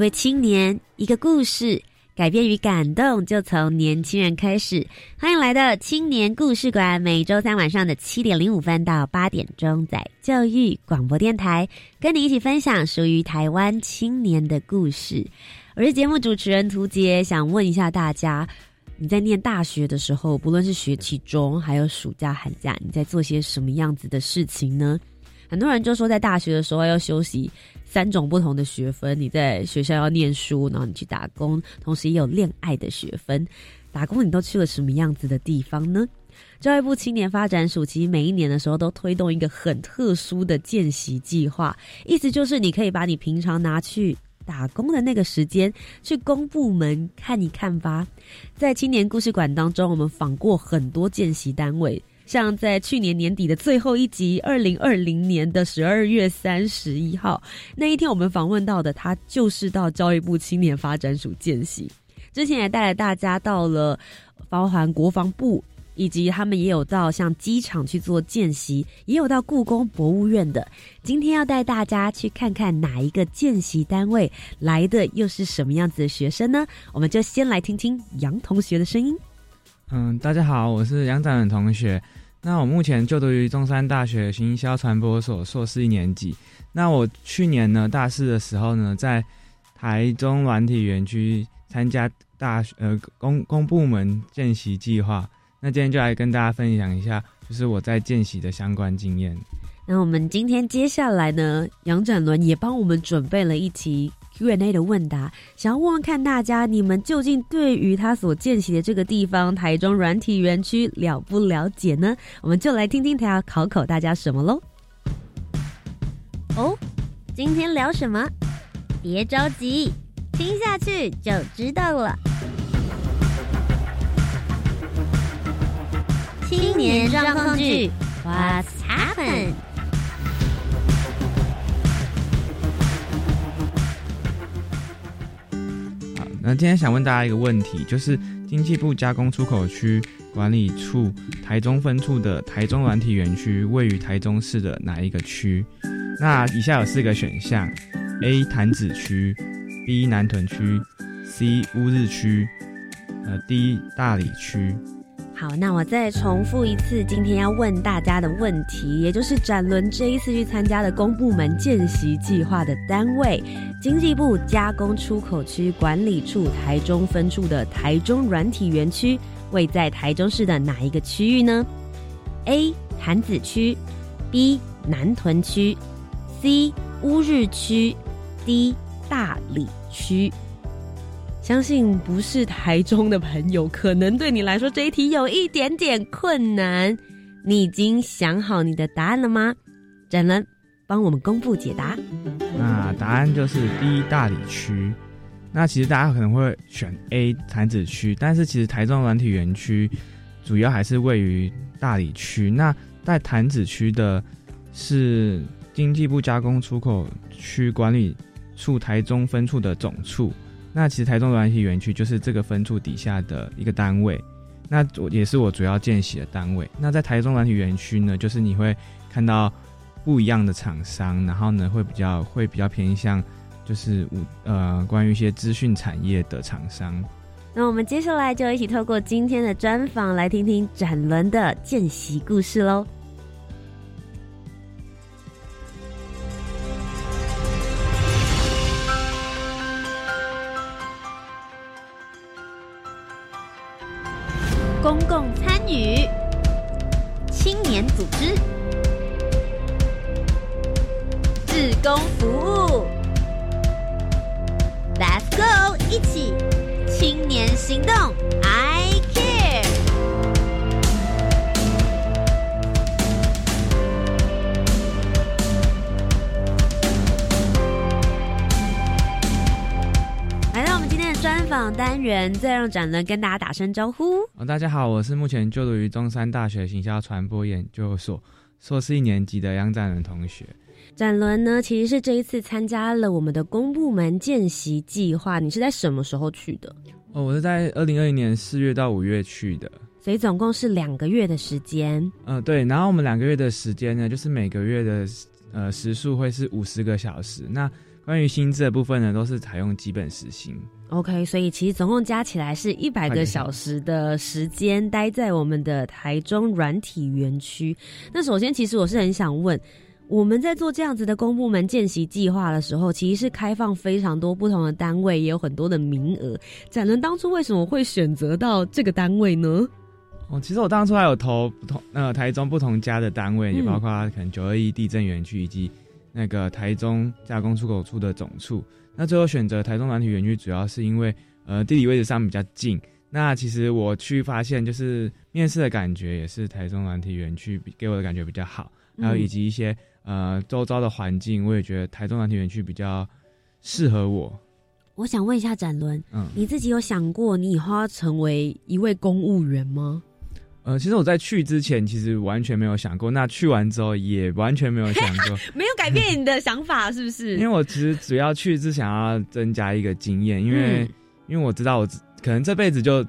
一位青年，一个故事，改变与感动就从年轻人开始。欢迎来到青年故事馆，每周三晚上的七点零五分到八点钟，在教育广播电台，跟你一起分享属于台湾青年的故事。我是节目主持人涂杰，想问一下大家，你在念大学的时候，不论是学期中还有暑假寒假，你在做些什么样子的事情呢？很多人就说，在大学的时候要休息。三种不同的学分，你在学校要念书，然后你去打工，同时也有恋爱的学分。打工你都去了什么样子的地方呢？教育部青年发展署其实每一年的时候都推动一个很特殊的见习计划，意思就是你可以把你平常拿去打工的那个时间去公部门看一看吧。在青年故事馆当中，我们访过很多见习单位。像在去年年底的最后一集，二零二零年的十二月三十一号那一天，我们访问到的他就是到教育部青年发展署见习，之前也带了大家到了包含国防部，以及他们也有到像机场去做见习，也有到故宫博物院的。今天要带大家去看看哪一个见习单位来的又是什么样子的学生呢？我们就先来听听杨同学的声音。嗯，大家好，我是杨展的同学。那我目前就读于中山大学行销传播所硕士一年级。那我去年呢大四的时候呢，在台中软体园区参加大呃公公部门见习计划。那今天就来跟大家分享一下，就是我在见习的相关经验。那我们今天接下来呢，杨展伦也帮我们准备了一题。Q&A 的问答，想要问问看大家，你们究竟对于他所建起的这个地方——台中软体园区了不了解呢？我们就来听听他要考考大家什么喽。哦，今天聊什么？别着急，听下去就知道了。青年状况剧，What's happened？那今天想问大家一个问题，就是经济部加工出口区管理处台中分处的台中软体园区位于台中市的哪一个区？那以下有四个选项：A. 潭子区，B. 南屯区，C. 乌日区，呃，D. 大理区。好，那我再重复一次今天要问大家的问题，也就是展轮这一次去参加的公部门见习计划的单位，经济部加工出口区管理处台中分处的台中软体园区，位在台中市的哪一个区域呢？A. 潭子区，B. 南屯区，C. 乌日区，D. 大理区。相信不是台中的朋友，可能对你来说这一题有一点点困难。你已经想好你的答案了吗？展人，帮我们公布解答。那答案就是第一大理区。那其实大家可能会选 A 潭子区，但是其实台中软体园区主要还是位于大理区。那在潭子区的是经济部加工出口区管理处台中分处的总处。那其实台中软体园区就是这个分处底下的一个单位，那我也是我主要见习的单位。那在台中软体园区呢，就是你会看到不一样的厂商，然后呢会比较会比较偏向就是五呃关于一些资讯产业的厂商。那我们接下来就一起透过今天的专访来听听展轮的见习故事喽。单元，再让展伦跟大家打声招呼。哦，大家好，我是目前就读于中山大学行销传播研究所硕士一年级的杨展伦同学。展伦呢，其实是这一次参加了我们的公部门见习计划。你是在什么时候去的？哦，我是在二零二一年四月到五月去的，所以总共是两个月的时间。嗯，对。然后我们两个月的时间呢，就是每个月的呃时数会是五十个小时。那关于薪资的部分呢，都是采用基本时薪。OK，所以其实总共加起来是一百个小时的时间，待在我们的台中软体园区。那首先，其实我是很想问，我们在做这样子的公部门见习计划的时候，其实是开放非常多不同的单位，也有很多的名额。展伦当初为什么会选择到这个单位呢？哦，其实我当初还有投不同呃台中不同家的单位，也包括可能九二一地震园区以及。那个台中加工出口处的总处，那最后选择台中软体园区，主要是因为呃地理位置上比较近。那其实我去发现，就是面试的感觉也是台中软体园区给我的感觉比较好，还有以及一些呃周遭的环境，我也觉得台中软体园区比较适合我。我想问一下展伦，嗯，你自己有想过你以后要成为一位公务员吗？呃，其实我在去之前，其实完全没有想过。那去完之后，也完全没有想过，没有改变你的想法，是不是？因为我其实主要去是想要增加一个经验，因为因为我知道我可能这辈子就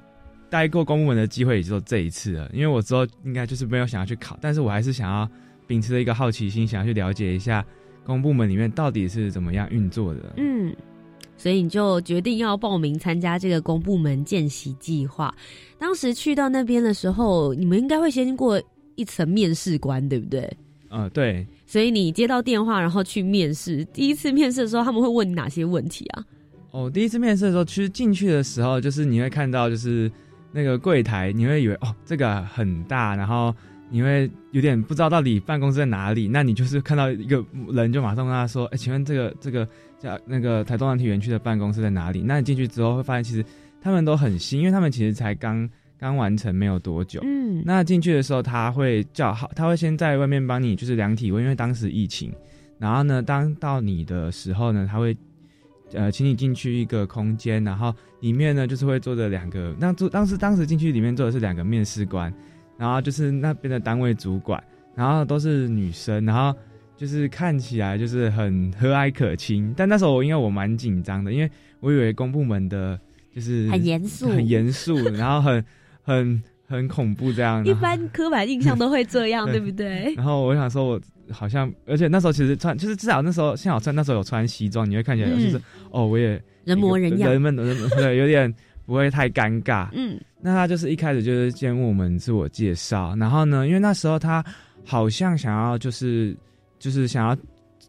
待过公务员的机会也就这一次了。因为我之后应该就是没有想要去考，但是我还是想要秉持着一个好奇心，想要去了解一下公部门里面到底是怎么样运作的。嗯。所以你就决定要报名参加这个公部门见习计划。当时去到那边的时候，你们应该会先过一层面试官，对不对？嗯，对。所以你接到电话，然后去面试。第一次面试的时候，他们会问你哪些问题啊？哦，第一次面试的时候，其实进去的时候，就是你会看到，就是那个柜台，你会以为哦，这个很大，然后你会有点不知道到底办公室在哪里。那你就是看到一个人，就马上跟他说：“哎，请问这个这个。”叫那个台东南体园区的办公室在哪里？那你进去之后会发现，其实他们都很新，因为他们其实才刚刚完成没有多久。嗯，那进去的时候他会叫好，他会先在外面帮你就是量体温，因为当时疫情。然后呢，当到你的时候呢，他会呃请你进去一个空间，然后里面呢就是会坐着两个，那坐当时当时进去里面坐的是两个面试官，然后就是那边的单位主管，然后都是女生，然后。就是看起来就是很和蔼可亲，但那时候因为我蛮紧张的，因为我以为公部门的就是很严肃，很严肃，然后很 很很恐怖这样。一般刻板印象都会这样，对不对？然后我想说，我好像，而且那时候其实穿，就是至少那时候幸好穿那时候有穿西装，你会看起来就是哦，我也人模人样，人们人对，有点不会太尴尬。嗯，那他就是一开始就是先问我们自我介绍，然后呢，因为那时候他好像想要就是。就是想要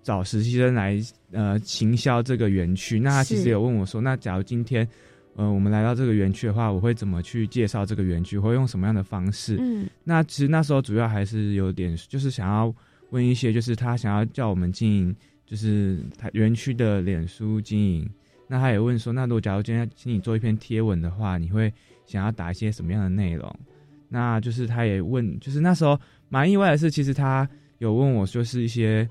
找实习生来呃行销这个园区，那他其实有问我说，那假如今天呃我们来到这个园区的话，我会怎么去介绍这个园区，会用什么样的方式？嗯，那其实那时候主要还是有点就是想要问一些，就是他想要叫我们经营，就是他园区的脸书经营。那他也问说，那如果假如今天请你做一篇贴文的话，你会想要打一些什么样的内容？那就是他也问，就是那时候蛮意外的是，其实他。有问我就是一些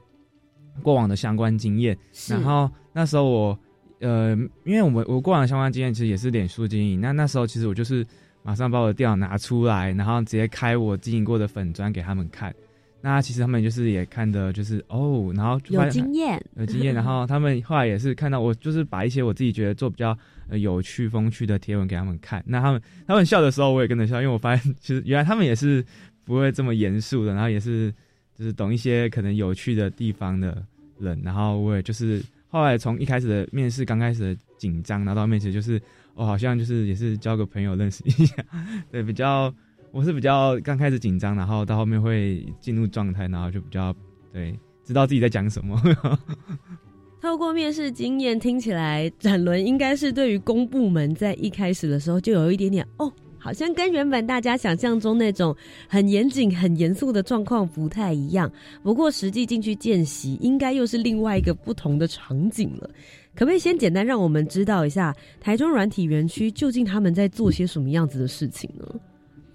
过往的相关经验，然后那时候我呃，因为我们我过往的相关经验其实也是脸书经营，那那时候其实我就是马上把我的电脑拿出来，然后直接开我经营过的粉砖给他们看，那其实他们就是也看的就是哦，然后有经验。有经验，然后他们后来也是看到我就是把一些我自己觉得做比较有趣风趣的贴文给他们看，那他们他们笑的时候我也跟着笑，因为我发现其实原来他们也是不会这么严肃的，然后也是。就是懂一些可能有趣的地方的人，然后我也就是后来从一开始的面试刚开始的紧张，然后到面试就是我好像就是也是交个朋友认识一下，对，比较我是比较刚开始紧张，然后到后面会进入状态，然后就比较对知道自己在讲什么。透过面试经验听起来，展伦应该是对于公部门在一开始的时候就有一点点哦。好像跟原本大家想象中那种很严谨、很严肃的状况不太一样。不过实际进去见习，应该又是另外一个不同的场景了。可不可以先简单让我们知道一下台中软体园区究竟他们在做些什么样子的事情呢？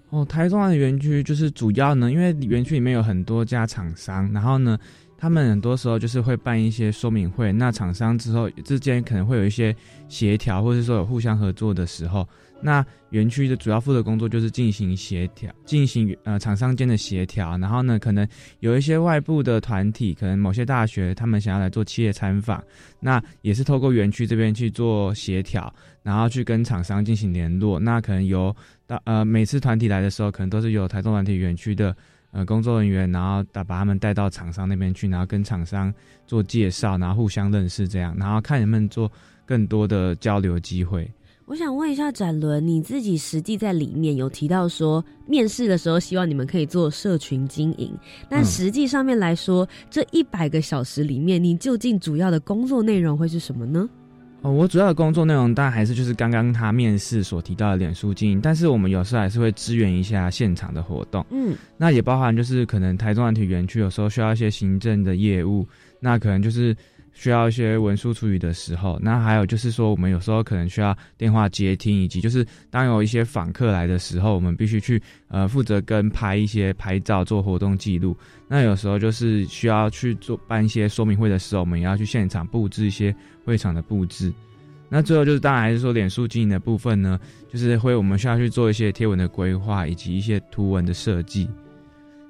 哦，台中的园区就是主要呢，因为园区里面有很多家厂商，然后呢，他们很多时候就是会办一些说明会，那厂商之后之间可能会有一些协调，或者说有互相合作的时候。那园区的主要负责工作就是进行协调，进行呃厂商间的协调，然后呢，可能有一些外部的团体，可能某些大学他们想要来做企业参访，那也是透过园区这边去做协调，然后去跟厂商进行联络。那可能由到呃每次团体来的时候，可能都是由台中软体园区的呃工作人员，然后把把他们带到厂商那边去，然后跟厂商做介绍，然后互相认识这样，然后看能不能做更多的交流机会。我想问一下展伦，你自己实际在里面有提到说，面试的时候希望你们可以做社群经营，但实际上面来说，这一百个小时里面，你究竟主要的工作内容会是什么呢？哦，我主要的工作内容当然还是就是刚刚他面试所提到的脸书经营，但是我们有时候还是会支援一下现场的活动，嗯，那也包含就是可能台中安体园区有时候需要一些行政的业务，那可能就是。需要一些文书处理的时候，那还有就是说，我们有时候可能需要电话接听，以及就是当有一些访客来的时候，我们必须去呃负责跟拍一些拍照做活动记录。那有时候就是需要去做办一些说明会的时候，我们也要去现场布置一些会场的布置。那最后就是当然还是说脸书经营的部分呢，就是会我们需要去做一些贴文的规划以及一些图文的设计。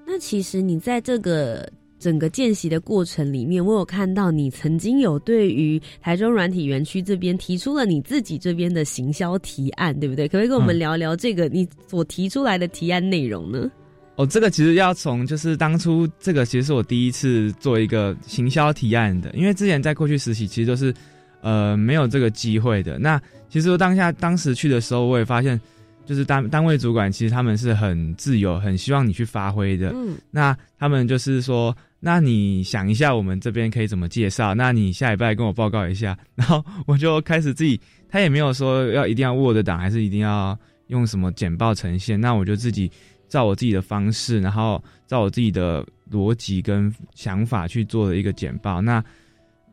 那其实你在这个。整个见习的过程里面，我有看到你曾经有对于台中软体园区这边提出了你自己这边的行销提案，对不对？可不可以跟我们聊聊这个你所提出来的提案内容呢？哦，这个其实要从就是当初这个其实是我第一次做一个行销提案的，因为之前在过去实习其实都是呃没有这个机会的。那其实我当下当时去的时候，我也发现。就是单单位主管，其实他们是很自由，很希望你去发挥的。嗯，那他们就是说，那你想一下，我们这边可以怎么介绍？那你下礼拜跟我报告一下。然后我就开始自己，他也没有说要一定要 Word 档，还是一定要用什么简报呈现。那我就自己照我自己的方式，然后照我自己的逻辑跟想法去做了一个简报。那，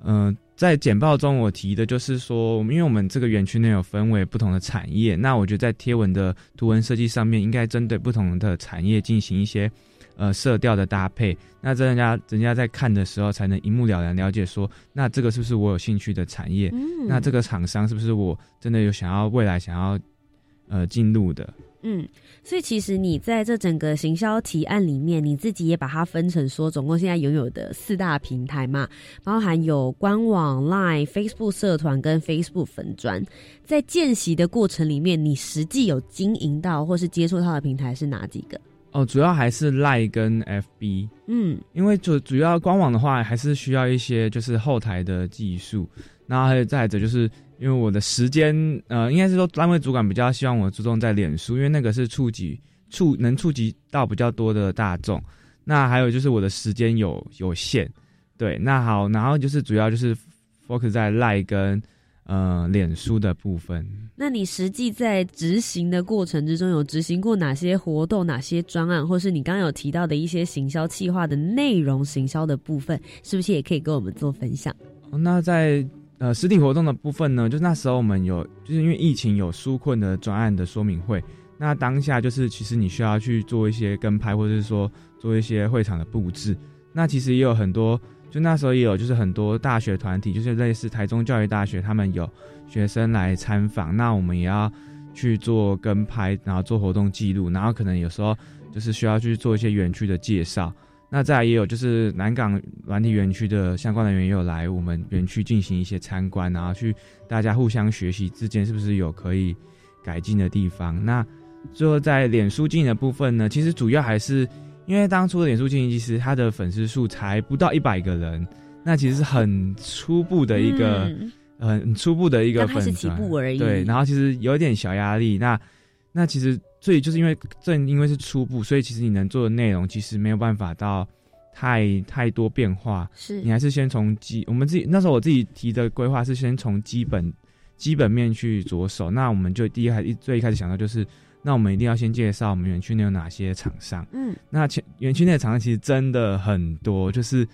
嗯。在简报中，我提的就是说，因为我们这个园区内有分为不同的产业，那我觉得在贴文的图文设计上面，应该针对不同的产业进行一些呃色调的搭配，那这人家人家在看的时候才能一目了然了解说，那这个是不是我有兴趣的产业？那这个厂商是不是我真的有想要未来想要呃进入的？嗯，所以其实你在这整个行销提案里面，你自己也把它分成说，总共现在拥有的四大平台嘛，包含有官网、Line、Facebook 社团跟 Facebook 粉专。在见习的过程里面，你实际有经营到或是接触到的平台是哪几个？哦，主要还是 Line 跟 FB。嗯，因为主主要官网的话，还是需要一些就是后台的技术，然后还有再者就是。因为我的时间，呃，应该是说单位主管比较希望我注重在脸书，因为那个是触及触能触及到比较多的大众。那还有就是我的时间有有限，对。那好，然后就是主要就是 focus 在赖跟呃脸书的部分。那你实际在执行的过程之中，有执行过哪些活动、哪些专案，或是你刚刚有提到的一些行销计划的内容、行销的部分，是不是也可以跟我们做分享？那在。呃，实体活动的部分呢，就那时候我们有，就是因为疫情有纾困的专案的说明会。那当下就是其实你需要去做一些跟拍，或者是说做一些会场的布置。那其实也有很多，就那时候也有就是很多大学团体，就是类似台中教育大学，他们有学生来参访，那我们也要去做跟拍，然后做活动记录，然后可能有时候就是需要去做一些园区的介绍。那再来也有就是南港软体园区的相关人员也有来我们园区进行一些参观，然后去大家互相学习之间是不是有可以改进的地方？那最后在脸书经营的部分呢，其实主要还是因为当初的脸书经营其实它的粉丝数才不到一百个人，那其实是很初步的一个很初步的一个粉起步而已。对，然后其实有点小压力。那那其实。所以就是因为正因为是初步，所以其实你能做的内容其实没有办法到太太多变化。是你还是先从基，我们自己那时候我自己提的规划是先从基本基本面去着手。那我们就第一开一最一开始想到就是，那我们一定要先介绍我们园区内有哪些厂商。嗯，那前园区内的厂商其实真的很多，就是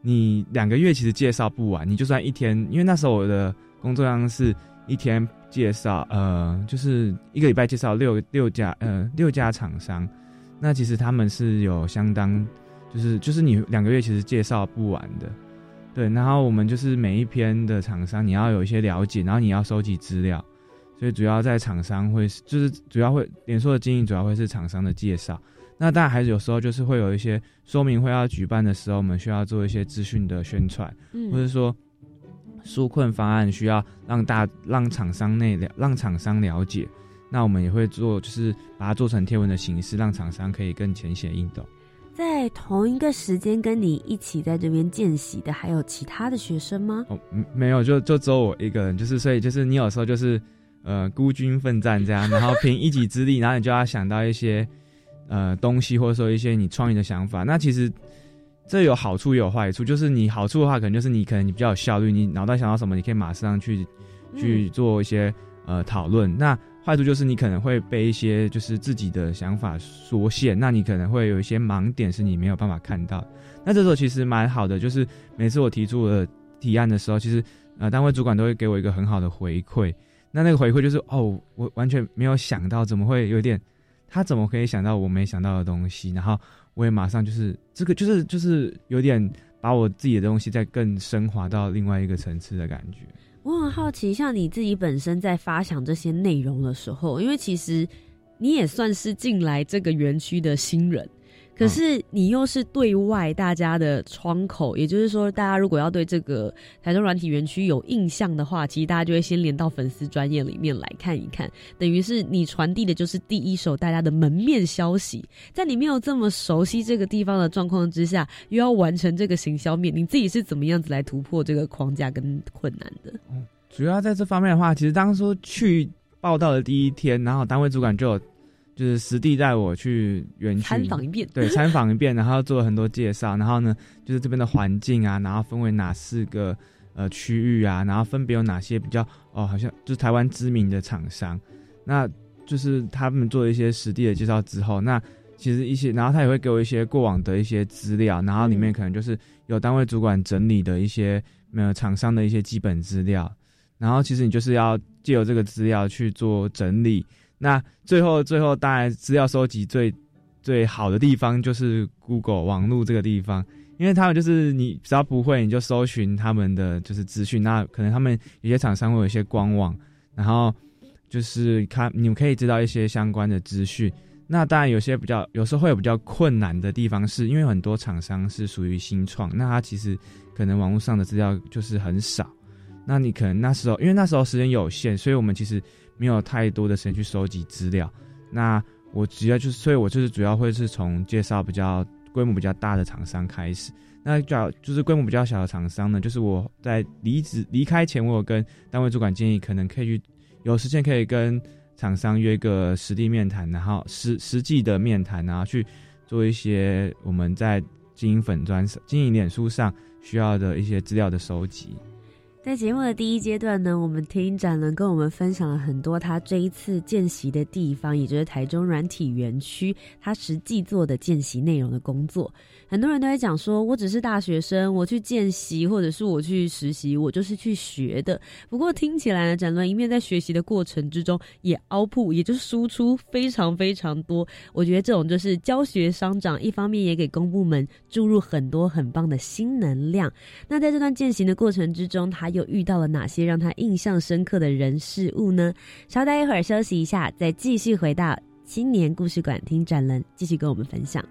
你两个月其实介绍不完。你就算一天，因为那时候我的工作量是一天。介绍呃，就是一个礼拜介绍六六家呃六家厂商，那其实他们是有相当就是就是你两个月其实介绍不完的，对。然后我们就是每一篇的厂商你要有一些了解，然后你要收集资料，所以主要在厂商会就是主要会连锁的经营主要会是厂商的介绍。那当然还是有时候就是会有一些说明会要举办的时候，我们需要做一些资讯的宣传，或者说纾困方案需要让大让厂商内了让厂商了解，那我们也会做，就是把它做成贴文的形式，让厂商可以更浅显易懂。在同一个时间跟你一起在这边见习的还有其他的学生吗？哦，没有，就就只有我一个人，就是所以就是你有时候就是呃孤军奋战这样，然后凭一己之力，然后你就要想到一些。呃，东西或者说一些你创意的想法，那其实这有好处也有坏处。就是你好处的话，可能就是你可能你比较有效率，你脑袋想到什么，你可以马上去去做一些呃讨论。那坏处就是你可能会被一些就是自己的想法缩限，那你可能会有一些盲点是你没有办法看到。那这时候其实蛮好的，就是每次我提出了提案的时候，其实呃单位主管都会给我一个很好的回馈。那那个回馈就是哦，我完全没有想到，怎么会有点。他怎么可以想到我没想到的东西？然后我也马上就是这个，就是就是有点把我自己的东西再更升华到另外一个层次的感觉。我很好奇，像你自己本身在发想这些内容的时候，因为其实你也算是进来这个园区的新人。可是你又是对外大家的窗口，也就是说，大家如果要对这个台中软体园区有印象的话，其实大家就会先连到粉丝专业里面来看一看，等于是你传递的就是第一手大家的门面消息。在你没有这么熟悉这个地方的状况之下，又要完成这个行销面，你自己是怎么样子来突破这个框架跟困难的？主要在这方面的话，其实当初去报道的第一天，然后单位主管就。就是实地带我去园区。参访一遍，对，参访一遍，然后做了很多介绍，然后呢，就是这边的环境啊，然后分为哪四个呃区域啊，然后分别有哪些比较哦，好像就是台湾知名的厂商，那就是他们做一些实地的介绍之后，那其实一些，然后他也会给我一些过往的一些资料，然后里面可能就是有单位主管整理的一些没有厂商的一些基本资料，然后其实你就是要借由这个资料去做整理。那最后，最后当然资料收集最最好的地方就是 Google 网络这个地方，因为他们就是你只要不会，你就搜寻他们的就是资讯。那可能他们有些厂商会有一些官网，然后就是看你们可以知道一些相关的资讯。那当然有些比较有时候会有比较困难的地方，是因为很多厂商是属于新创，那他其实可能网络上的资料就是很少。那你可能那时候因为那时候时间有限，所以我们其实。没有太多的时间去收集资料，那我主要就是，所以我就是主要会是从介绍比较规模比较大的厂商开始。那较就是规模比较小的厂商呢，就是我在离职离开前，我有跟单位主管建议，可能可以去有时间可以跟厂商约个实地面谈，然后实实际的面谈，然后去做一些我们在经营粉砖、经营脸书上需要的一些资料的收集。在节目的第一阶段呢，我们听展能跟我们分享了很多他这一次见习的地方，也就是台中软体园区他实际做的见习内容的工作。很多人都在讲说，我只是大学生，我去见习或者是我去实习，我就是去学的。不过听起来呢，展伦一面在学习的过程之中也凹铺，也就是输出非常非常多。我觉得这种就是教学商长，一方面也给公部门注入很多很棒的新能量。那在这段践行的过程之中，他又遇到了哪些让他印象深刻的人事物呢？稍待一会儿休息一下，再继续回到青年故事馆听展人继续跟我们分享。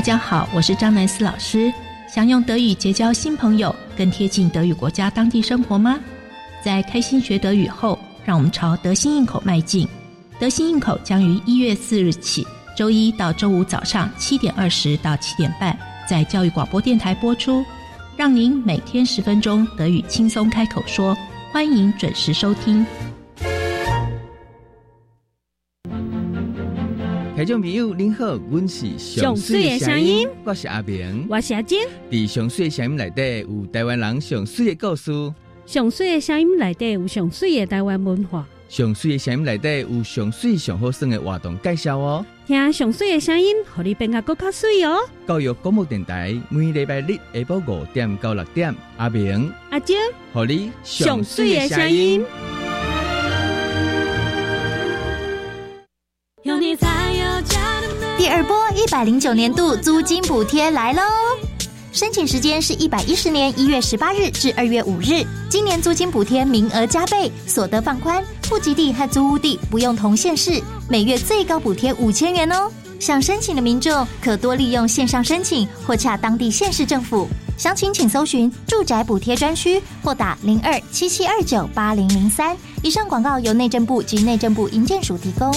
大家好，我是张南思老师。想用德语结交新朋友，更贴近德语国家当地生活吗？在开心学德语后，让我们朝德心应口迈进。德心应口将于一月四日起，周一到周五早上七点二十到七点半，在教育广播电台播出，让您每天十分钟德语轻松开口说。欢迎准时收听。听众朋友您好，我是上水的声音，我是阿明，我是阿金。伫上水的声音内底有台湾人上水的故事，上水的声音内底有上水的台湾文化，上水的声音内底有上水上好耍的活动介绍哦。听上水的声音，互你变个更加水哦。教育广播电台每礼拜日下晡五点到六点，阿明、阿金，互你上水的声音。第二波一百零九年度租金补贴来喽！申请时间是一百一十年一月十八日至二月五日。今年租金补贴名额加倍，所得放宽，户籍地和租屋地不用同县市，每月最高补贴五千元哦。想申请的民众可多利用线上申请或洽当地县市政府。详情请搜寻住宅补贴专区或打零二七七二九八零零三。以上广告由内政部及内政部营建署提供。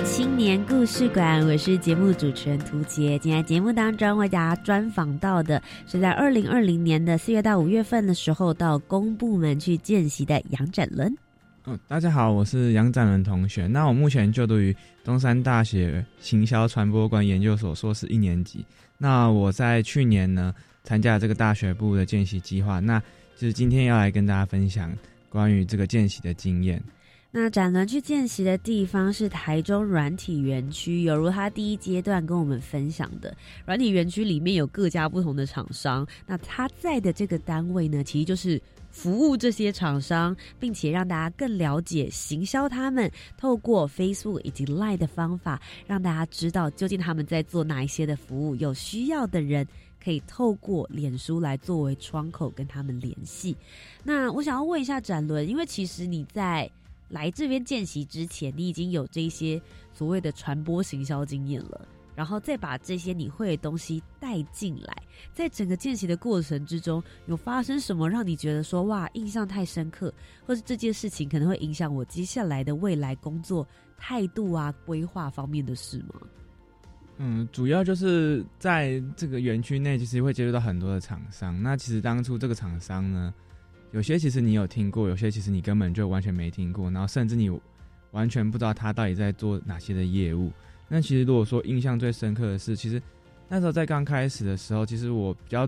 青年故事馆，我是节目主持人涂杰。今天节目当中为大家专访到的是在二零二零年的四月到五月份的时候到公部门去见习的杨展伦。嗯，大家好，我是杨展伦同学。那我目前就读于中山大学行销传播馆研究所硕士一年级。那我在去年呢参加这个大学部的见习计划，那就是今天要来跟大家分享关于这个见习的经验。那展伦去见习的地方是台中软体园区，犹如他第一阶段跟我们分享的，软体园区里面有各家不同的厂商。那他在的这个单位呢，其实就是服务这些厂商，并且让大家更了解行销他们，透过 Facebook 以及 Line 的方法，让大家知道究竟他们在做哪一些的服务，有需要的人可以透过脸书来作为窗口跟他们联系。那我想要问一下展伦，因为其实你在来这边见习之前，你已经有这些所谓的传播行销经验了，然后再把这些你会的东西带进来，在整个见习的过程之中，有发生什么让你觉得说哇印象太深刻，或是这件事情可能会影响我接下来的未来工作态度啊、规划方面的事吗？嗯，主要就是在这个园区内，其实会接触到很多的厂商。那其实当初这个厂商呢？有些其实你有听过，有些其实你根本就完全没听过，然后甚至你完全不知道他到底在做哪些的业务。那其实如果说印象最深刻的是，其实那时候在刚开始的时候，其实我比较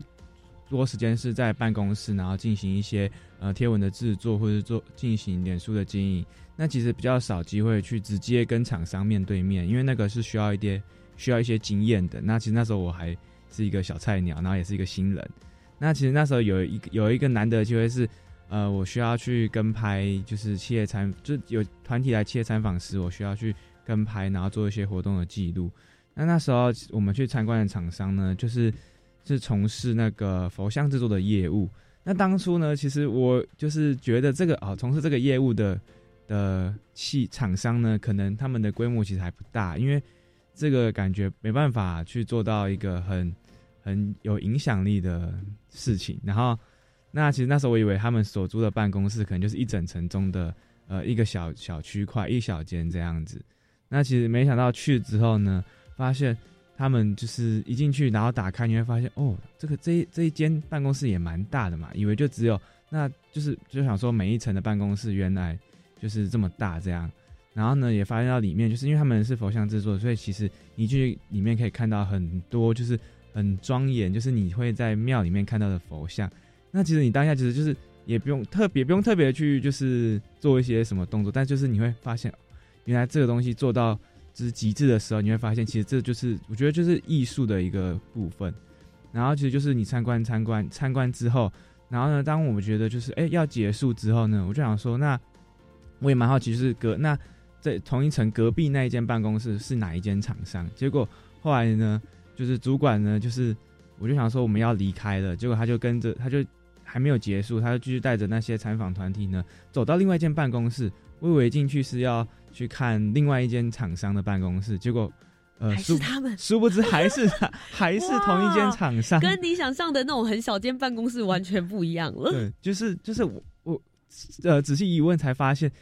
多时间是在办公室，然后进行一些呃贴文的制作，或者做进行脸书的经营。那其实比较少机会去直接跟厂商面对面，因为那个是需要一点需要一些经验的。那其实那时候我还是一个小菜鸟，然后也是一个新人。那其实那时候有一有一个难得的机会是，呃，我需要去跟拍，就是企业参，就有团体来企业参访时，我需要去跟拍，然后做一些活动的记录。那那时候我们去参观的厂商呢，就是是从事那个佛像制作的业务。那当初呢，其实我就是觉得这个啊，从事这个业务的的企厂商呢，可能他们的规模其实还不大，因为这个感觉没办法去做到一个很。很有影响力的事情，然后，那其实那时候我以为他们所租的办公室可能就是一整层中的呃一个小小区块一小间这样子，那其实没想到去之后呢，发现他们就是一进去然后打开你会发现哦，这个这这一间办公室也蛮大的嘛，以为就只有那就是就想说每一层的办公室原来就是这么大这样，然后呢也发现到里面就是因为他们是佛像制作，所以其实你去里面可以看到很多就是。很庄严，就是你会在庙里面看到的佛像。那其实你当下其实就是也不用特别不用特别去就是做一些什么动作，但就是你会发现，原来这个东西做到就是极致的时候，你会发现其实这就是我觉得就是艺术的一个部分。然后其实就是你参观参观参观之后，然后呢，当我们觉得就是哎要结束之后呢，我就想说，那我也蛮好奇，就是隔那在同一层隔壁那一间办公室是哪一间厂商？结果后来呢，就是主管呢，就是我就想说我们要离开了，结果他就跟着他就还没有结束，他就继续带着那些采访团体呢走到另外一间办公室。我以为进去是要去看另外一间厂商的办公室，结果。呃，还是他们，殊不知还是他，还是同一间厂商，跟你想象的那种很小间办公室完全不一样了。对，就是就是我我呃仔细一问才发现，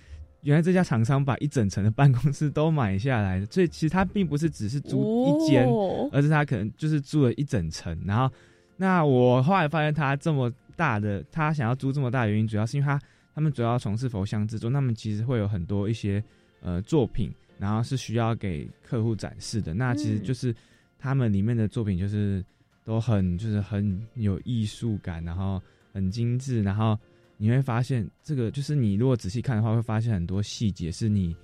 原来这家厂商把一整层的办公室都买下来，所以其实他并不是只是租一间，而是他可能就是租了一整层。然后，那我后来发现他这么大的，他想要租这么大的原因，主要是因为他他们主要从事佛像制作，他们其实会有很多一些呃作品。然后是需要给客户展示的，那其实就是他们里面的作品就是都很就是很有艺术感，然后很精致，然后你会发现这个就是你如果仔细看的话，会发现很多细节是你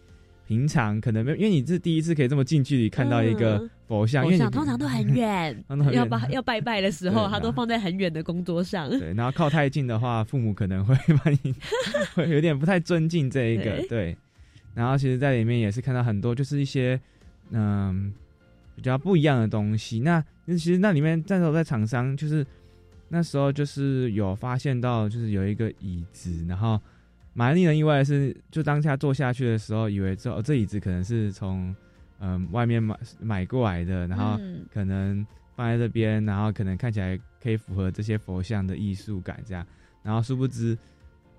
平常可能没有，因为你是第一次可以这么近距离看到一个佛像，因为通常都很远，要把要拜拜的时候，它都放在很远的工作上。对，然后靠太近的话，父母可能会把你 会有点不太尊敬这一个，对。然后，其实，在里面也是看到很多，就是一些嗯比较不一样的东西。那其实那里面那时候在厂商，就是那时候就是有发现到，就是有一个椅子，然后蛮令人意外的是，就当下坐下去的时候，以为这这椅子可能是从嗯外面买买过来的，然后可能放在这边，然后可能看起来可以符合这些佛像的艺术感这样，然后殊不知。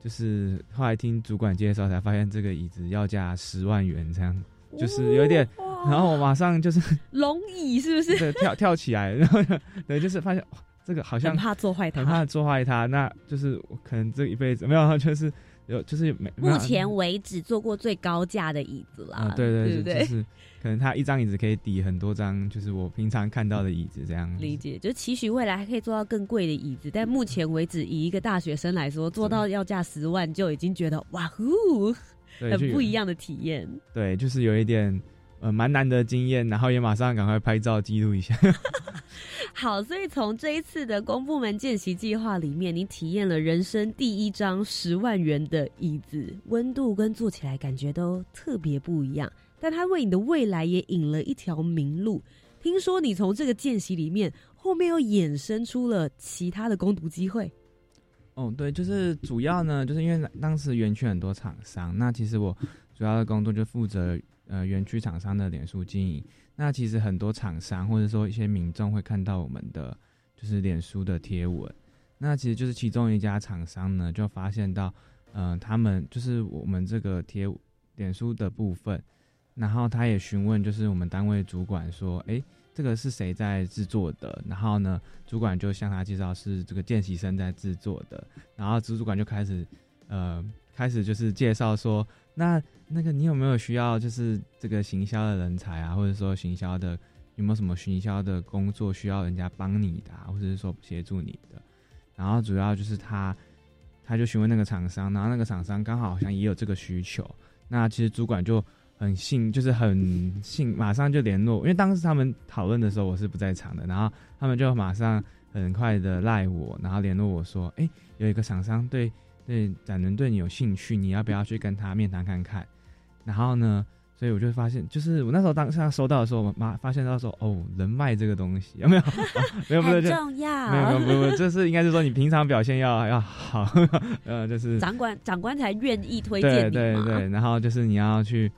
就是后来听主管介绍才发现，这个椅子要价十万元，这样就是有点，然后我马上就是龙椅是不是？对，跳跳起来，然后对，就是发现这个好像很怕做坏他，很怕做坏他，那就是可能这一辈子没 有，就是有就是没目前为止做过最高价的椅子啦，对对对，就是。可能他一张椅子可以抵很多张，就是我平常看到的椅子这样。理解，就期许未来还可以做到更贵的椅子，但目前为止，以一个大学生来说，做到要价十万就已经觉得哇呼，很不一样的体验。对，就是有一点呃蛮难的经验，然后也马上赶快拍照记录一下。好，所以从这一次的公部门见习计划里面，你体验了人生第一张十万元的椅子，温度跟坐起来感觉都特别不一样。但他为你的未来也引了一条明路。听说你从这个见习里面，后面又衍生出了其他的攻读机会。哦，对，就是主要呢，就是因为当时园区很多厂商，那其实我主要的工作就负责呃园区厂商的脸书经营。那其实很多厂商或者说一些民众会看到我们的就是脸书的贴文，那其实就是其中一家厂商呢就发现到，嗯，他们就是我们这个贴脸书的部分。然后他也询问，就是我们单位主管说：“哎，这个是谁在制作的？”然后呢，主管就向他介绍是这个见习生在制作的。然后主主管就开始，呃，开始就是介绍说：“那那个你有没有需要就是这个行销的人才啊？或者说行销的有没有什么行销的工作需要人家帮你的，或者是说协助你的？”然后主要就是他，他就询问那个厂商，然后那个厂商刚好好像也有这个需求。那其实主管就。很信，就是很信，马上就联络。因为当时他们讨论的时候，我是不在场的，然后他们就马上很快的赖我，然后联络我说：“哎，有一个厂商对对展能对你有兴趣，你要不要去跟他面谈看看？”然后呢，所以我就发现，就是我那时候当下收到的时候，我妈发现到说：“哦，人脉这个东西有没有？没有，没有，重要。没有，没有，没有，这是应该是说你平常表现要要好，呃，就是长官长官才愿意推荐你对对对，然后就是你要去。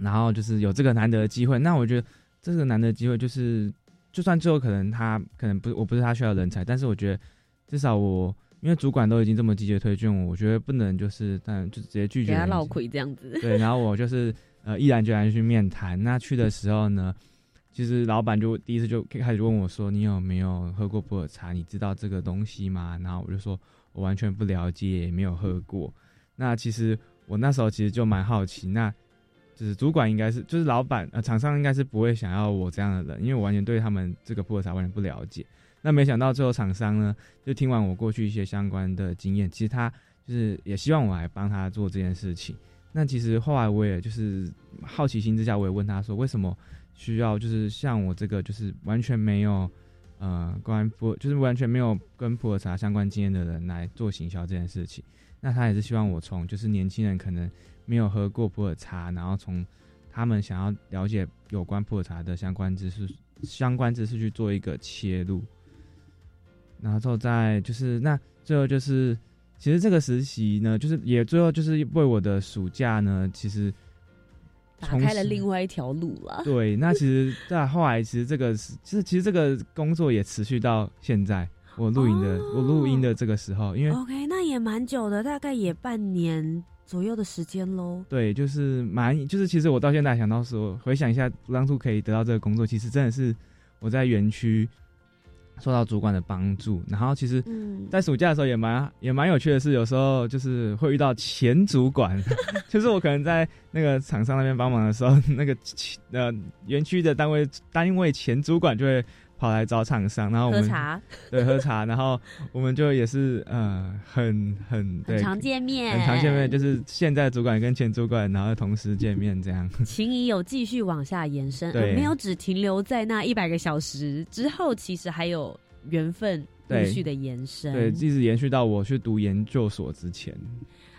然后就是有这个难得的机会，那我觉得这个难得机会就是，就算最后可能他可能不我不是他需要人才，但是我觉得至少我因为主管都已经这么积极推荐我，我觉得不能就是但就直接拒绝，给他闹亏这样子。对，然后我就是呃毅然决然去面谈。那去的时候呢，其实老板就第一次就开始问我说：“你有没有喝过普洱茶？你知道这个东西吗？”然后我就说我完全不了解，没有喝过。那其实我那时候其实就蛮好奇那。就是主管应该是，就是老板呃，厂商应该是不会想要我这样的人，因为我完全对他们这个普洱茶完全不了解。那没想到最后厂商呢，就听完我过去一些相关的经验，其实他就是也希望我来帮他做这件事情。那其实后来我也就是好奇心之下，我也问他说，为什么需要就是像我这个就是完全没有呃关普就是完全没有跟普洱茶相关经验的人来做行销这件事情。那他也是希望我从就是年轻人可能没有喝过普洱茶，然后从他们想要了解有关普洱茶的相关知识、相关知识去做一个切入，然后之后再就是那最后就是其实这个实习呢，就是也最后就是为我的暑假呢，其实打开了另外一条路了。对，那其实在后来其实这个是其实其实这个工作也持续到现在。我录音的，哦我录音的这个时候，因为 OK，那也蛮久的，大概也半年左右的时间喽。对，就是蛮，就是其实我到现在想到说，回想一下当初可以得到这个工作，其实真的是我在园区受到主管的帮助。然后其实，嗯，在暑假的时候也蛮也蛮有趣的是，有时候就是会遇到前主管，就是我可能在那个厂商那边帮忙的时候，那个前呃园区的单位单位前主管就会。跑来找厂商，然后我们喝茶，对喝茶，然后我们就也是呃很很很常见面，很常见面，就是现在主管跟前主管，然后同时见面这样。情谊有继续往下延伸，对而没有只停留在那一百个小时之后，其实还有缘分陆对续的延伸。对，一直延续到我去读研究所之前。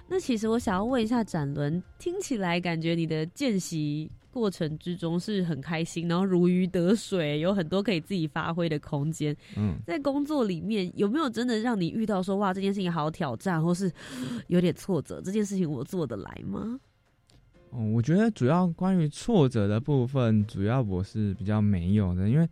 那其实我想要问一下展伦，听起来感觉你的见习过程之中是很开心，然后如鱼得水，有很多可以自己发挥的空间。嗯，在工作里面有没有真的让你遇到说哇这件事情好挑战，或是 有点挫折？这件事情我做得来吗？哦，我觉得主要关于挫折的部分，主要我是比较没有的，因为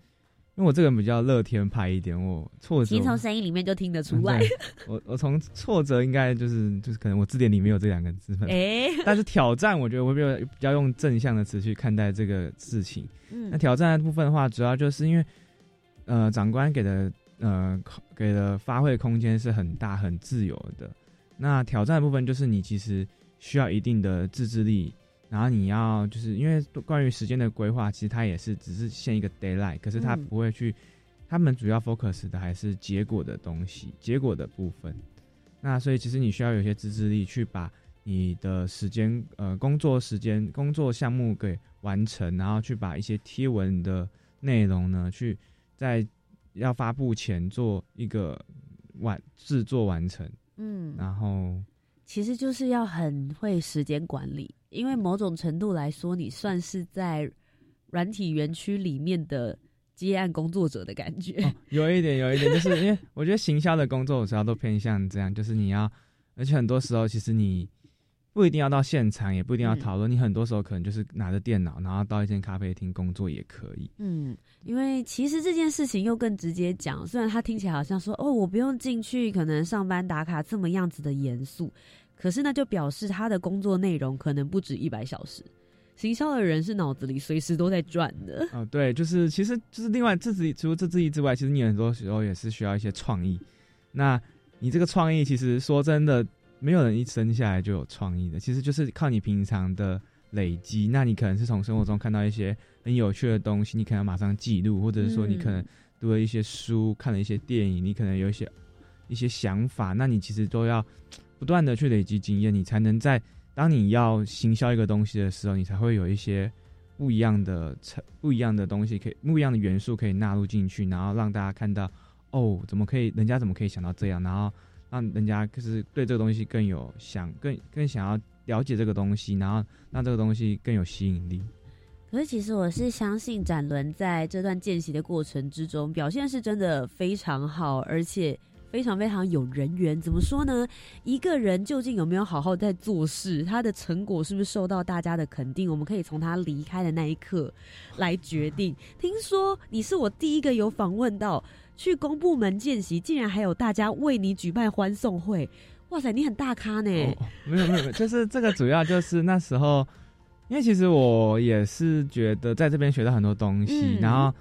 因为我这个人比较乐天派一点，我挫折其实从声音里面就听得出来。嗯我我从挫折应该就是就是可能我字典里没有这两个字，哎、但是挑战我觉得我比较比较用正向的词去看待这个事情。嗯那挑战的部分的话，主要就是因为，呃，长官给的呃给的发挥空间是很大、很自由的。那挑战的部分就是你其实需要一定的自制力，然后你要就是因为关于时间的规划，其实它也是只是限一个 d a y l i g h t 可是它嗯不会去，他们主要 focus 的还是结果的东西，结果的部分。那所以其实你需要有些自制力去把你的时间呃工作时间工作项目给完成，然后去把一些贴文的内容呢，去在要发布前做一个完制作完成，嗯，然后其实就是要很会时间管理，因为某种程度来说，你算是在软体园区里面的接案工作者的感觉。哦，有一点有一点，就是因为我觉得行销的工作，我主要都偏向这样，就是你要，而且很多时候其实你不一定要到现场，也不一定要嗯讨论，你很多时候可能就是拿着电脑，然后到一间咖啡厅工作也可以。嗯，因为其实这件事情又更直接讲，虽然它听起来好像说哦，我不用进去，可能上班打卡这么样子的严肃，可是那就表示他的工作内容可能不止一百小时。行销的人是脑子里随时都在转的，哦，对，就是其实就是另外自己除了这自己之外，其实你很多时候也是需要一些创意。那你这个创意，其实说真的，没有人一生下来就有创意的，其实就是靠你平常的累积。那你可能是从生活中看到一些很有趣的东西，你可能马上记录，或者是说你可能读了一些书，看了一些电影，你可能有一些一些想法，那你其实都要不断的去累积经验，你才能在当你要行销一个东西的时候，你才会有一些不一样的成不一样的东西，可以不一样的元素可以纳入进去，然后让大家看到哦，怎么可以，人家怎么可以想到这样，然后让人家就是对这个东西更有想更更想要了解这个东西，然后让这个东西更有吸引力。可是其实我是相信展伦在这段见习的过程之中表现是真的非常好，而且非常非常有人缘。怎么说呢？一个人究竟有没有好好在做事，他的成果是不是受到大家的肯定，我们可以从他离开的那一刻来决定。听说你是我第一个有访问到去公部门见习，竟然还有大家为你举办欢送会。哇塞，你很大咖呢！哦，没有没有，没有就是这个主要就是那时候，因为其实我也是觉得在这边学到很多东西，嗯然后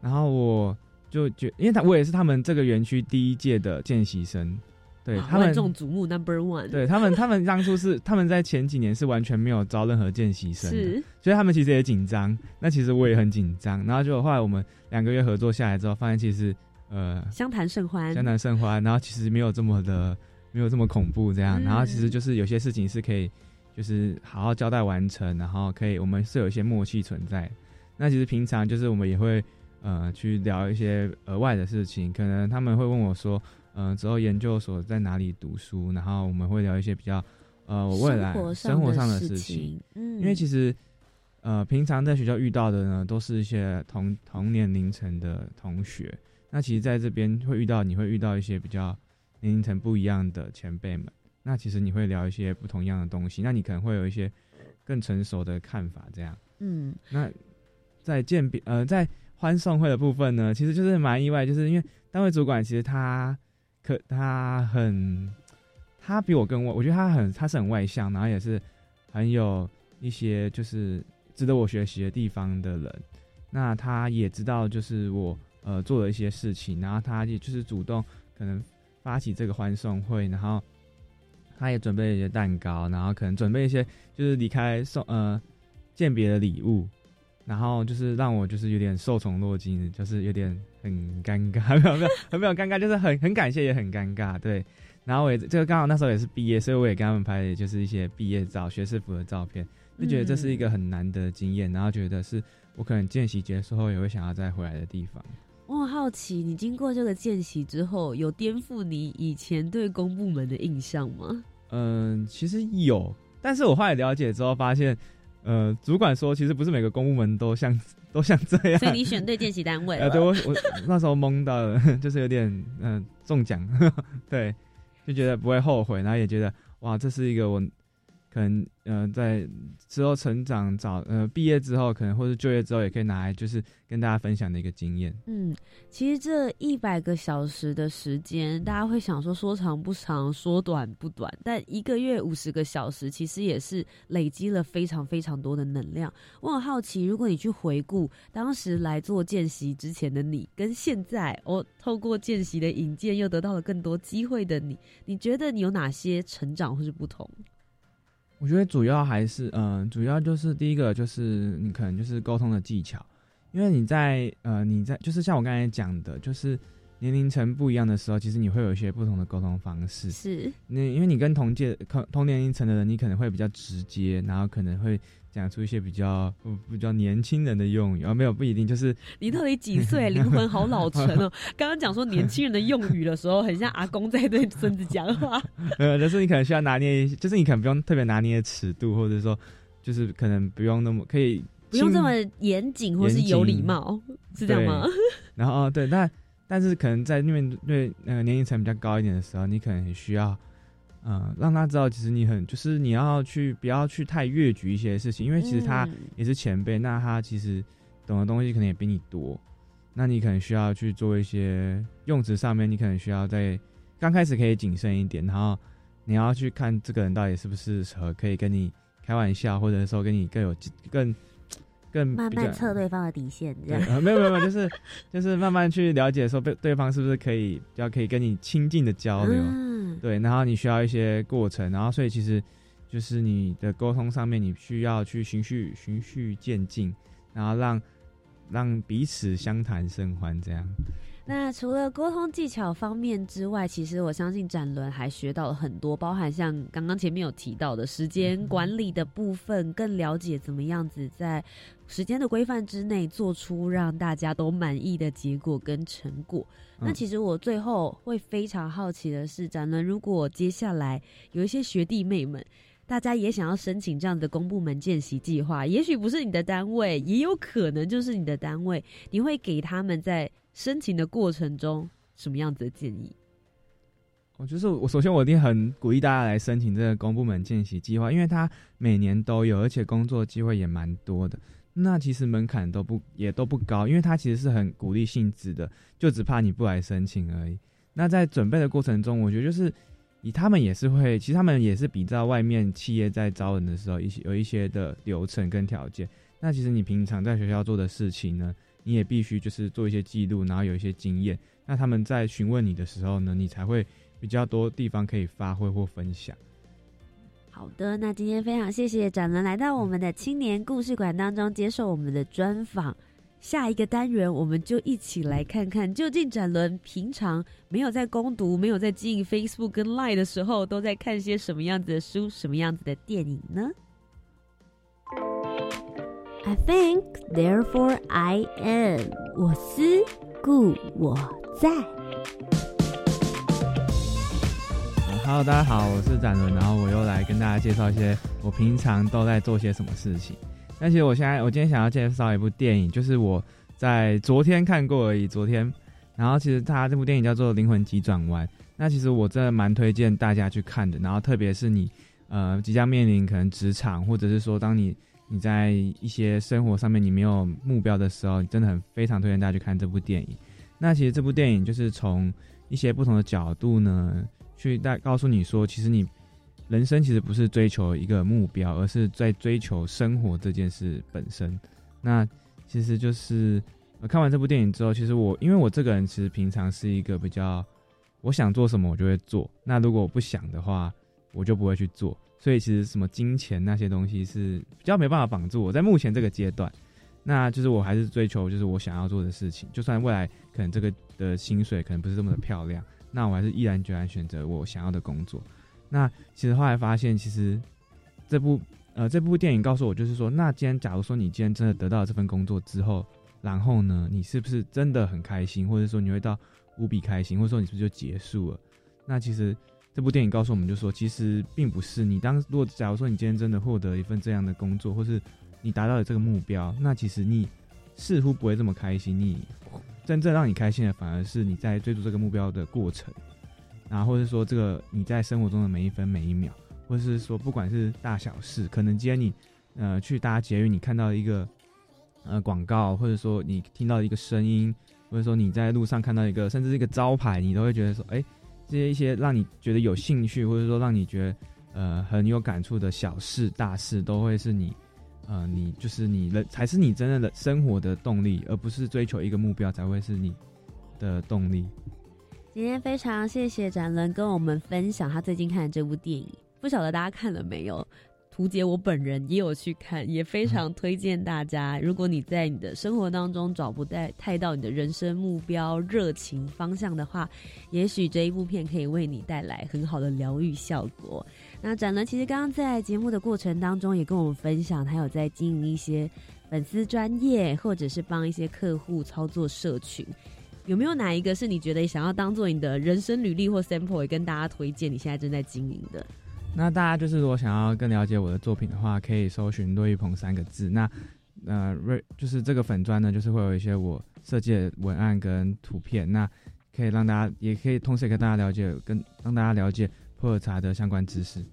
然后我就觉，因为他我也是他们这个园区第一届的见习生，对他们万众瞩目 Number One，对他们他们当初是 他们在前几年是完全没有招任何见习生的，是。所以他们其实也紧张，那其实我也很紧张，然后就后来我们两个月合作下来之后，发现其实呃相谈甚欢，相谈甚欢，然后其实没有这么的没有这么恐怖这样，嗯。然后其实就是有些事情是可以就是好好交代完成，然后可以我们是有一些默契存在。那其实平常就是我们也会呃去聊一些额外的事情，可能他们会问我说，嗯，之后研究所在哪里读书，然后我们会聊一些比较呃我未来生活上的事情，嗯，因为其实呃平常在学校遇到的呢，都是一些同同年龄层的同学，那其实在这边会遇到，你会遇到一些比较年龄层不一样的前辈们。那其实你会聊一些不同样的东西，那你可能会有一些更成熟的看法，这样。嗯，那在鉴别呃在欢送会的部分呢，其实就是蛮意外，就是因为单位主管其实他可他很他比我更外，我觉得他很他是很外向，然后也是很有一些就是值得我学习的地方的人。那他也知道就是我呃做了一些事情，然后他也就是主动可能发起这个欢送会，然后。他也准备了一些蛋糕，然后可能准备一些就是离开送呃鉴别的礼物，然后就是让我就是有点受宠若惊，就是有点很尴尬，没有没有很没有尴尬，就是很很感谢也很尴尬，对。然后我也这个刚好那时候也是毕业，所以我也跟他们拍就是一些毕业照、学士服的照片，就觉得这是一个很难得的经验，然后觉得是我可能见习结束后也会想要再回来的地方。我很好奇，你经过这个见习之后，有颠覆你以前对公部门的印象吗？嗯，其实有，但是我后来了解之后发现，呃，主管说其实不是每个公务门都像 都像这样，所以你选对见习单位了。对我我那时候懵到了，就是有点嗯中奖，对，就觉得不会后悔，然后也觉得哇，这是一个我。可能呃，在之后成长早呃毕业之后，可能或者就业之后，也可以拿来就是跟大家分享的一个经验。嗯，其实这一百个小时的时间，大家会想说说长不长，说短不短，但一个月五十个小时，其实也是累积了非常非常多的能量。我很好奇，如果你去回顾当时来做见习之前的你，跟现在我透过见习的引荐又得到了更多机会的你，你觉得你有哪些成长或是不同？我觉得主要还是，嗯，主要就是第一个就是你可能就是沟通的技巧，因为你在呃你在就是像我刚才讲的，就是年龄层不一样的时候，其实你会有一些不同的沟通方式。是，那因为你跟同届同同年龄层的人，你可能会比较直接，然后可能会。讲出一些比较比较年轻人的用语啊，没有不一定，就是你到底几岁？灵魂好老成哦！刚刚讲说年轻人的用语的时候，很像阿公在对孙子讲话。呃，就是你可能需要拿捏，就是你可能不用特别拿捏尺度，或者说就是可能不用那么可以不用这么严谨，或是有礼貌，是这样吗？然后对，但但是可能在面对那个年龄层比较高一点的时候，你可能很需要。嗯，让他知道，其实你很就是你要去不要去太越矩一些事情，因为其实他也是前辈，那他其实懂的东西可能也比你多，那你可能需要去做一些用词上面，你可能需要在刚开始可以谨慎一点，然后你要去看这个人到底是不是和可以跟你开玩笑，或者说跟你更有更更慢慢测对方的底线，这样没有没有没有，就是就是慢慢去了解说被对方是不是可以比较可以跟你亲近的交流。嗯对，然后你需要一些过程，然后所以其实就是你的沟通上面，你需要去循序循序渐进，然后让让彼此相谈甚欢这样。那除了沟通技巧方面之外，其实我相信展伦还学到了很多，包含像刚刚前面有提到的时间管理的部分，更了解怎么样子在时间的规范之内做出让大家都满意的结果跟成果。那其实我最后会非常好奇的是，展伦如果接下来有一些学弟妹们。大家也想要申请这样的公部门见习计划，也许不是你的单位，也有可能就是你的单位。你会给他们在申请的过程中什么样子的建议？我就是我首先我一定很鼓励大家来申请这个公部门见习计划，因为它每年都有，而且工作机会也蛮多的。那其实门槛都不也都不高，因为它其实是很鼓励性质的，就只怕你不来申请而已。那在准备的过程中，我觉得就是。以他们也是会，其实他们也是比照外面企业在招人的时候一些有一些的流程跟条件。那其实你平常在学校做的事情呢，你也必须就是做一些记录，然后有一些经验。那他们在询问你的时候呢，你才会比较多地方可以发挥或分享。好的，那今天非常谢谢展伦来到我们的青年故事馆当中接受我们的专访。下一个单元，我们就一起来看看，究竟展伦平常没有在攻读、没有在经营 Facebook 跟 Line 的时候，都在看些什么样子的书、什么样子的电影呢？I think, therefore I am。我思故我在。Hello，大家好，我是展伦，然后我又来跟大家介绍一些我平常都在做些什么事情。那其实我现在，我今天想要介绍一部电影，就是我在昨天看过而已。昨天，然后其实它这部电影叫做《灵魂急转弯》。那其实我真的蛮推荐大家去看的。然后特别是你呃即将面临可能职场，或者是说当你你在一些生活上面你没有目标的时候，真的很非常推荐大家去看这部电影。那其实这部电影就是从一些不同的角度呢。去带告诉你说，其实你人生其实不是追求一个目标，而是在追求生活这件事本身。那其实就是看完这部电影之后，其实我因为我这个人其实平常是一个比较我想做什么我就会做，那如果我不想的话，我就不会去做。所以其实什么金钱那些东西是比较没办法绑住我，在目前这个阶段，那就是我还是追求就是我想要做的事情，就算未来可能这个的薪水可能不是这么的漂亮。那我还是毅然决然选择我想要的工作。那其实后来发现，其实这部呃这部电影告诉我，就是说，那今天假如说你今天真的得到了这份工作之后，然后呢，你是不是真的很开心，或者说你会到无比开心，或者说你是不是就结束了？那其实这部电影告诉我们，就说其实并不是。你当如果假如说你今天真的获得一份这样的工作，或是你达到了这个目标，那其实你似乎不会这么开心。你真正让你开心的，反而是你在追逐这个目标的过程，然后或者说这个你在生活中的每一分每一秒，或者是说不管是大小事，可能今天你呃去搭捷运，你看到一个呃广告，或者说你听到一个声音，或者说你在路上看到一个甚至是一个招牌，你都会觉得说，哎，这些一些让你觉得有兴趣，或者说让你觉得呃很有感触的小事大事，都会是你。呃，你就是你的，才是你真正的生活的动力，而不是追求一个目标才会是你的动力。今天非常谢谢展伦跟我们分享他最近看的这部电影，不晓得大家看了没有？图杰我本人也有去看，也非常推荐大家。如果你在你的生活当中找不太太到你的人生目标、热情方向的话，也许这一部片可以为你带来很好的疗愈效果。那展伦其实刚刚在节目的过程当中也跟我们分享，他有在经营一些粉丝专业，或者是帮一些客户操作社群。有没有哪一个是你觉得想要当做你的人生履历或 sample，也跟大家推荐？你现在正在经营的？那大家就是如果想要更了解我的作品的话，可以搜寻“骆玉鹏”三个字。那呃，瑞就是这个粉砖呢，就是会有一些我设计的文案跟图片，那可以让大家，也可以同时也跟大家了解，跟让大家了解普洱茶的相关知识。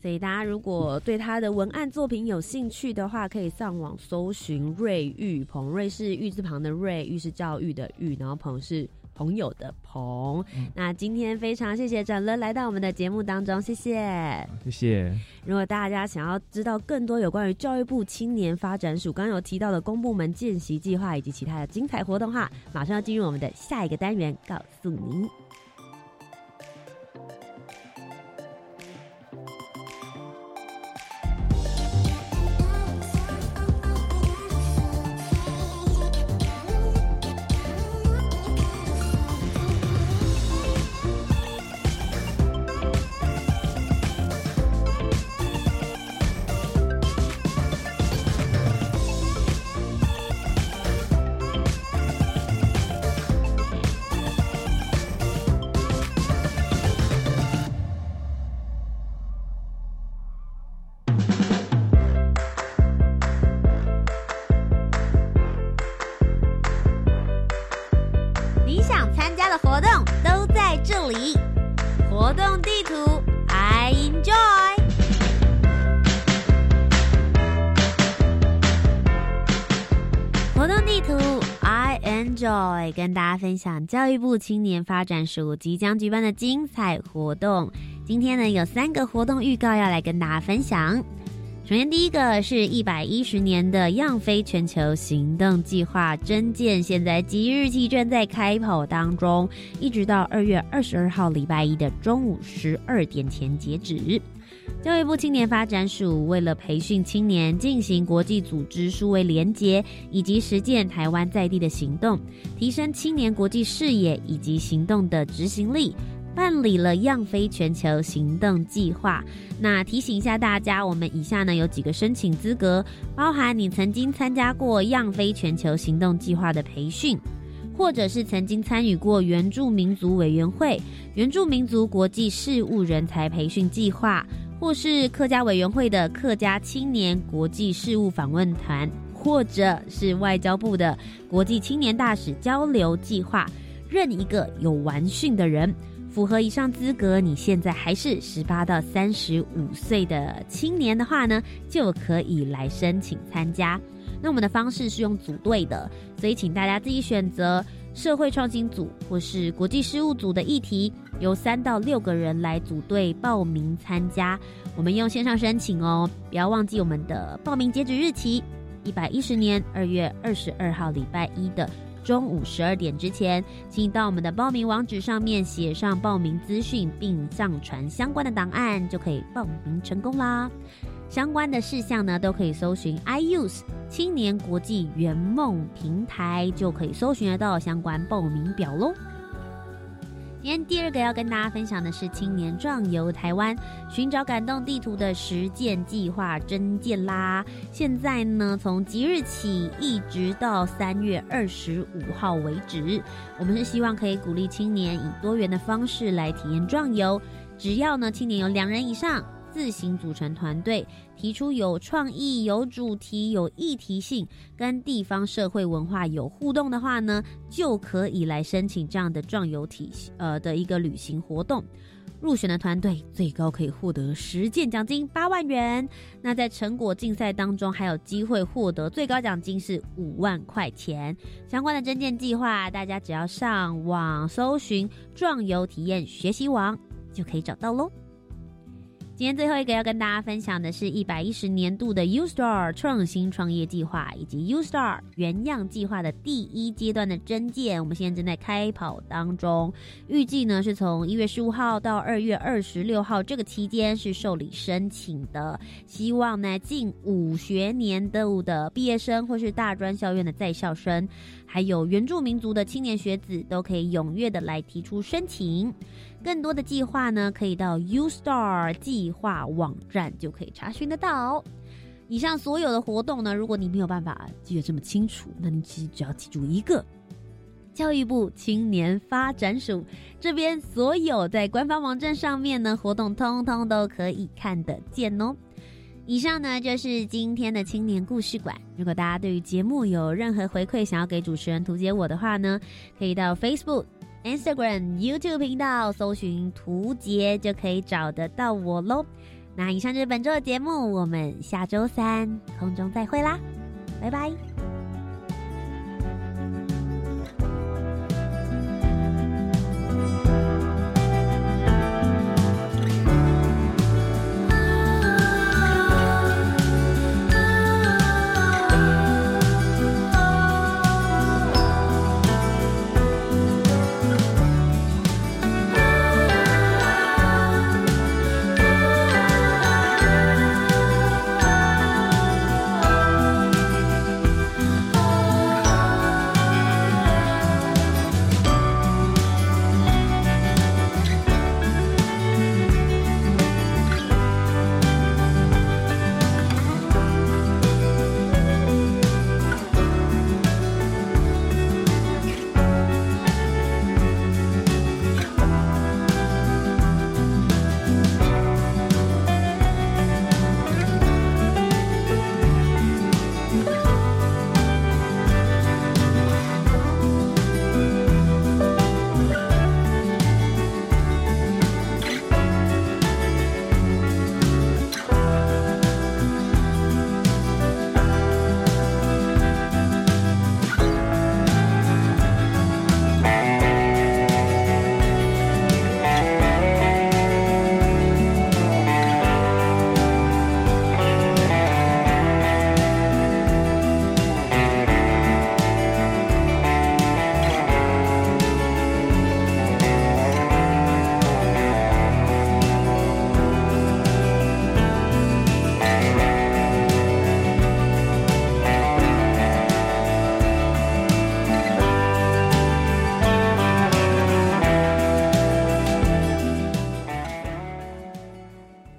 所以大家如果对他的文案作品有兴趣的话，可以上网搜寻瑞玉鹏。瑞是玉字旁的瑞，玉是教育的玉，然后鹏是朋友的鹏。那今天非常谢谢展乐来到我们的节目当中，谢谢，谢谢。如果大家想要知道更多有关于教育部青年发展署刚刚有提到的公部门见习计划以及其他的精彩活动哈，马上要进入我们的下一个单元，告诉您。你 enjoy，跟大家分享教育部青年发展署即将举办的精彩活动。今天呢，有三个活动预告要来跟大家分享。首先，第一个是一百一十年的样飞全球行动计划征件，现在即日起正在开跑当中，一直到二月二十二号礼拜一的中午十二点前截止。教育部青年发展署为了培训青年进行国际组织数位连结，以及实践台湾在地的行动，提升青年国际视野以及行动的执行力。办理了“样飞全球行动计划”。那提醒一下大家，我们以下呢有几个申请资格，包含你曾经参加过“样飞全球行动计划”的培训，或者是曾经参与过原住民族委员会原住民族国际事务人才培训计划，或是客家委员会的客家青年国际事务访问团，或者是外交部的国际青年大使交流计划，任一个有完训的人。符合以上资格，你现在还是十八到三十五岁的青年的话呢，就可以来申请参加。那我们的方式是用组队的，所以请大家自己选择社会创新组或是国际事务组的议题，由三到六个人来组队报名参加。我们用线上申请哦，不要忘记我们的报名截止日期：一百一十年二月二十二号礼拜一的。中午十二点之前，请到我们的报名网址上面写上报名资讯，并上传相关的档案，就可以报名成功啦。相关的事项呢，都可以搜寻 iUse 青年国际圆梦平台，就可以搜寻得到相关报名表喽。今天第二个要跟大家分享的是青年壮游台湾，寻找感动地图的实践计划真件啦。现在呢，从即日起一直到三月二十五号为止，我们是希望可以鼓励青年以多元的方式来体验壮游，只要呢青年有两人以上。自行组成团队，提出有创意、有主题、有议题性，跟地方社会文化有互动的话呢，就可以来申请这样的壮游体呃的一个旅行活动。入选的团队最高可以获得实践奖金八万元。那在成果竞赛当中，还有机会获得最高奖金是五万块钱。相关的征件计划，大家只要上网搜寻“壮游体验学习网”就可以找到喽。今天最后一个要跟大家分享的是一百一十年度的 U Star 创新创业计划以及 U Star 原样计划的第一阶段的征件，我们现在正在开跑当中，预计呢是从一月十五号到二月二十六号这个期间是受理申请的，希望呢近五学年度的毕业生或是大专校院的在校生，还有原住民族的青年学子都可以踊跃的来提出申请。更多的计划呢，可以到 U Star 计划网站就可以查询得到。以上所有的活动呢，如果你没有办法记得这么清楚，那你其实只要记住一个：教育部青年发展署这边所有在官方网站上面呢活动，通通都可以看得见哦。以上呢就是今天的青年故事馆。如果大家对于节目有任何回馈，想要给主持人图解我的话呢，可以到 Facebook。Instagram、YouTube 频道搜寻“图杰”就可以找得到我喽。那以上就是本周的节目，我们下周三空中再会啦，拜拜。